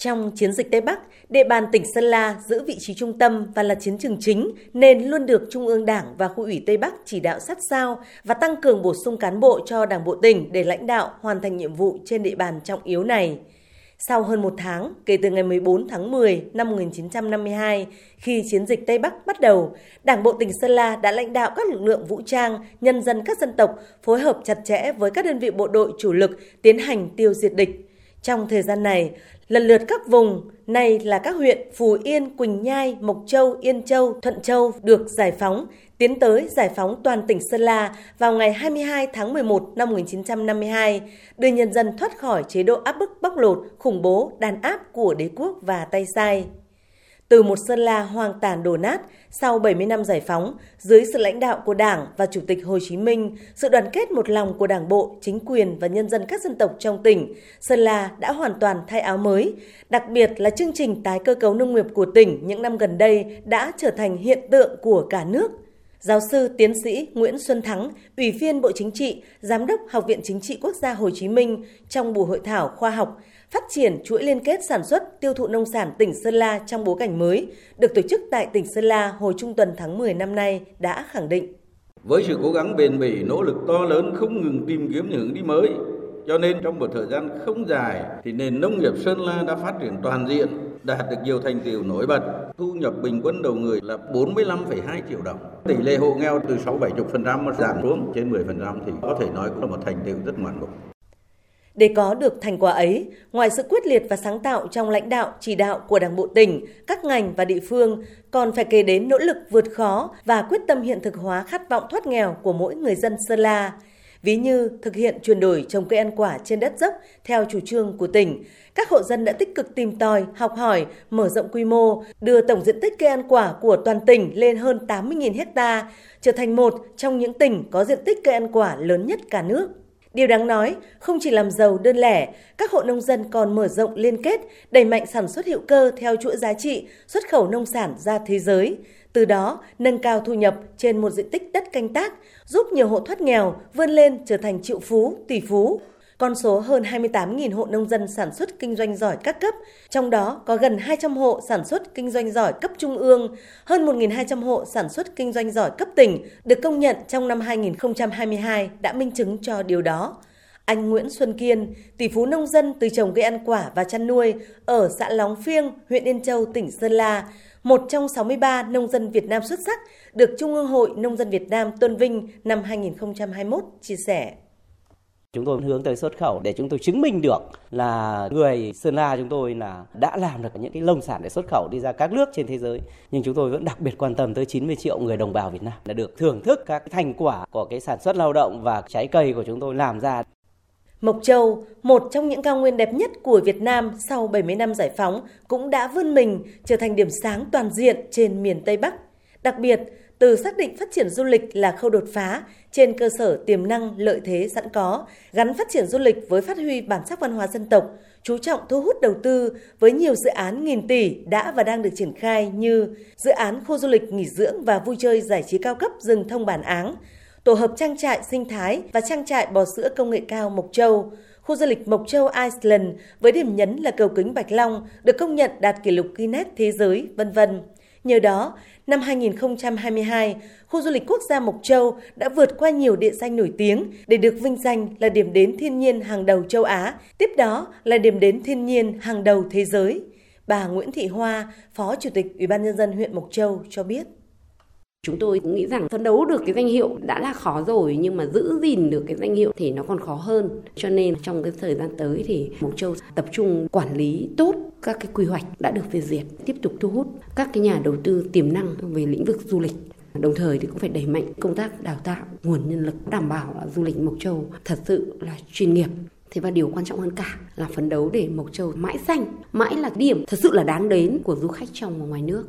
Trong chiến dịch Tây Bắc, địa bàn tỉnh Sơn La giữ vị trí trung tâm và là chiến trường chính nên luôn được Trung ương Đảng và khu ủy Tây Bắc chỉ đạo sát sao và tăng cường bổ sung cán bộ cho Đảng bộ tỉnh để lãnh đạo hoàn thành nhiệm vụ trên địa bàn trọng yếu này. Sau hơn một tháng, kể từ ngày 14 tháng 10 năm 1952, khi chiến dịch Tây Bắc bắt đầu, Đảng bộ tỉnh Sơn La đã lãnh đạo các lực lượng vũ trang, nhân dân các dân tộc phối hợp chặt chẽ với các đơn vị bộ đội chủ lực tiến hành tiêu diệt địch. Trong thời gian này, lần lượt các vùng, này là các huyện Phù Yên, Quỳnh Nhai, Mộc Châu, Yên Châu, Thuận Châu được giải phóng, tiến tới giải phóng toàn tỉnh Sơn La vào ngày 22 tháng 11 năm 1952, đưa nhân dân thoát khỏi chế độ áp bức bóc lột, khủng bố, đàn áp của đế quốc và tay sai. Từ một Sơn La hoang tàn đổ nát, sau 70 năm giải phóng, dưới sự lãnh đạo của Đảng và Chủ tịch Hồ Chí Minh, sự đoàn kết một lòng của Đảng bộ, chính quyền và nhân dân các dân tộc trong tỉnh, Sơn La đã hoàn toàn thay áo mới. Đặc biệt là chương trình tái cơ cấu nông nghiệp của tỉnh những năm gần đây đã trở thành hiện tượng của cả nước. Giáo sư tiến sĩ Nguyễn Xuân Thắng, Ủy viên Bộ Chính trị, Giám đốc Học viện Chính trị Quốc gia Hồ Chí Minh trong buổi hội thảo khoa học phát triển chuỗi liên kết sản xuất tiêu thụ nông sản tỉnh Sơn La trong bối cảnh mới được tổ chức tại tỉnh Sơn La hồi trung tuần tháng 10 năm nay đã khẳng định. Với sự cố gắng bền bỉ, nỗ lực to lớn không ngừng tìm kiếm những hướng đi mới, cho nên trong một thời gian không dài thì nền nông nghiệp Sơn La đã phát triển toàn diện, đạt được nhiều thành tiệu nổi bật. Thu nhập bình quân đầu người là 45,2 triệu đồng. Tỷ lệ hộ nghèo từ 6-70% mà giảm xuống trên 10% thì có thể nói cũng là một thành tiệu rất ngoạn mục. Để có được thành quả ấy, ngoài sự quyết liệt và sáng tạo trong lãnh đạo, chỉ đạo của Đảng bộ tỉnh, các ngành và địa phương, còn phải kể đến nỗ lực vượt khó và quyết tâm hiện thực hóa khát vọng thoát nghèo của mỗi người dân Sơn La. Ví như thực hiện chuyển đổi trồng cây ăn quả trên đất dốc theo chủ trương của tỉnh, các hộ dân đã tích cực tìm tòi, học hỏi, mở rộng quy mô, đưa tổng diện tích cây ăn quả của toàn tỉnh lên hơn 80.000 hecta, trở thành một trong những tỉnh có diện tích cây ăn quả lớn nhất cả nước. Điều đáng nói, không chỉ làm giàu đơn lẻ, các hộ nông dân còn mở rộng liên kết, đẩy mạnh sản xuất hữu cơ theo chuỗi giá trị, xuất khẩu nông sản ra thế giới. Từ đó, nâng cao thu nhập trên một diện tích đất canh tác, giúp nhiều hộ thoát nghèo vươn lên trở thành triệu phú, tỷ phú. Con số hơn 28.000 hộ nông dân sản xuất kinh doanh giỏi các cấp, trong đó có gần 200 hộ sản xuất kinh doanh giỏi cấp trung ương, hơn 1.200 hộ sản xuất kinh doanh giỏi cấp tỉnh được công nhận trong năm 2022 đã minh chứng cho điều đó. Anh Nguyễn Xuân Kiên, tỷ phú nông dân từ trồng cây ăn quả và chăn nuôi ở xã Lóng Phiêng, huyện Yên Châu, tỉnh Sơn La, một trong 63 nông dân Việt Nam xuất sắc được Trung ương Hội Nông dân Việt Nam tôn vinh năm 2021 chia sẻ. Chúng tôi hướng tới xuất khẩu để chúng tôi chứng minh được là người Sơn La chúng tôi là đã làm được những cái lông sản để xuất khẩu đi ra các nước trên thế giới. Nhưng chúng tôi vẫn đặc biệt quan tâm tới 90 triệu người đồng bào Việt Nam là được thưởng thức các thành quả của cái sản xuất lao động và trái cây của chúng tôi làm ra. Mộc Châu, một trong những cao nguyên đẹp nhất của Việt Nam sau 70 năm giải phóng, cũng đã vươn mình trở thành điểm sáng toàn diện trên miền Tây Bắc. Đặc biệt, từ xác định phát triển du lịch là khâu đột phá trên cơ sở tiềm năng lợi thế sẵn có, gắn phát triển du lịch với phát huy bản sắc văn hóa dân tộc, chú trọng thu hút đầu tư với nhiều dự án nghìn tỷ đã và đang được triển khai như dự án khu du lịch nghỉ dưỡng và vui chơi giải trí cao cấp rừng thông bản áng, tổ hợp trang trại sinh thái và trang trại bò sữa công nghệ cao Mộc Châu, khu du lịch Mộc Châu Iceland với điểm nhấn là cầu kính Bạch Long được công nhận đạt kỷ lục Guinness thế giới, vân vân. Nhờ đó, năm 2022, khu du lịch quốc gia Mộc Châu đã vượt qua nhiều địa danh nổi tiếng để được vinh danh là điểm đến thiên nhiên hàng đầu châu Á, tiếp đó là điểm đến thiên nhiên hàng đầu thế giới. Bà Nguyễn Thị Hoa, Phó Chủ tịch Ủy ban nhân dân huyện Mộc Châu cho biết. Chúng tôi cũng nghĩ rằng phấn đấu được cái danh hiệu đã là khó rồi nhưng mà giữ gìn được cái danh hiệu thì nó còn khó hơn. Cho nên trong cái thời gian tới thì Mộc Châu tập trung quản lý tốt các cái quy hoạch đã được phê duyệt, tiếp tục thu hút các cái nhà đầu tư tiềm năng về lĩnh vực du lịch. Đồng thời thì cũng phải đẩy mạnh công tác đào tạo nguồn nhân lực đảm bảo là du lịch Mộc Châu thật sự là chuyên nghiệp Thế và điều quan trọng hơn cả là phấn đấu để Mộc Châu mãi xanh, mãi là điểm thật sự là đáng đến của du khách trong và ngoài nước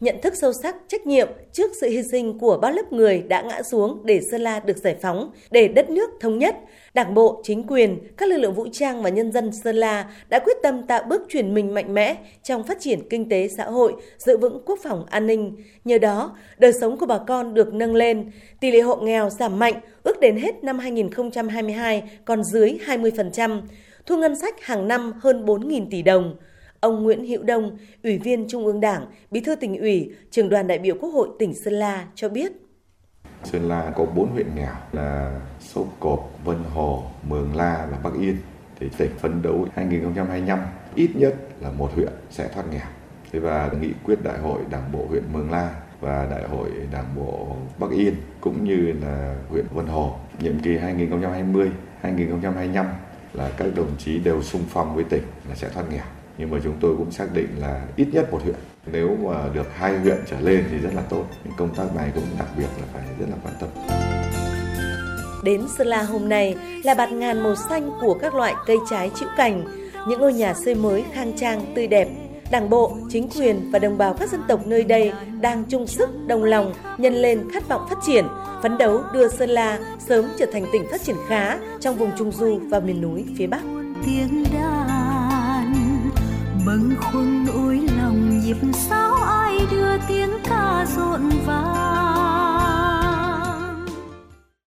nhận thức sâu sắc trách nhiệm trước sự hy sinh của bao lớp người đã ngã xuống để Sơn La được giải phóng, để đất nước thống nhất. Đảng bộ, chính quyền, các lực lượng vũ trang và nhân dân Sơn La đã quyết tâm tạo bước chuyển mình mạnh mẽ trong phát triển kinh tế xã hội, giữ vững quốc phòng an ninh. Nhờ đó, đời sống của bà con được nâng lên, tỷ lệ hộ nghèo giảm mạnh, ước đến hết năm 2022 còn dưới 20%, thu ngân sách hàng năm hơn 4.000 tỷ đồng. Ông Nguyễn Hữu Đông, Ủy viên Trung ương Đảng, Bí thư tỉnh ủy, Trường đoàn đại biểu Quốc hội tỉnh Sơn La cho biết. Sơn La có 4 huyện nghèo là Sốp Cộp, Vân Hồ, Mường La và Bắc Yên. Thì tỉnh phấn đấu 2025 ít nhất là một huyện sẽ thoát nghèo. Thế và nghị quyết đại hội đảng bộ huyện Mường La và đại hội đảng bộ Bắc Yên cũng như là huyện Vân Hồ nhiệm kỳ 2020 2025 là các đồng chí đều sung phong với tỉnh là sẽ thoát nghèo nhưng mà chúng tôi cũng xác định là ít nhất một huyện nếu mà được hai huyện trở lên thì rất là tốt nhưng công tác này cũng đặc biệt là phải rất là quan tâm Đến Sơn La hôm nay là bạt ngàn màu xanh của các loại cây trái chịu cành, những ngôi nhà xây mới khang trang tươi đẹp. Đảng bộ, chính quyền và đồng bào các dân tộc nơi đây đang chung sức đồng lòng nhân lên khát vọng phát triển, phấn đấu đưa Sơn La sớm trở thành tỉnh phát triển khá trong vùng Trung Du và miền núi phía Bắc. Tiếng đàn bâng khuâng nỗi lòng nhịp sao ai đưa tiếng ca rộn vang?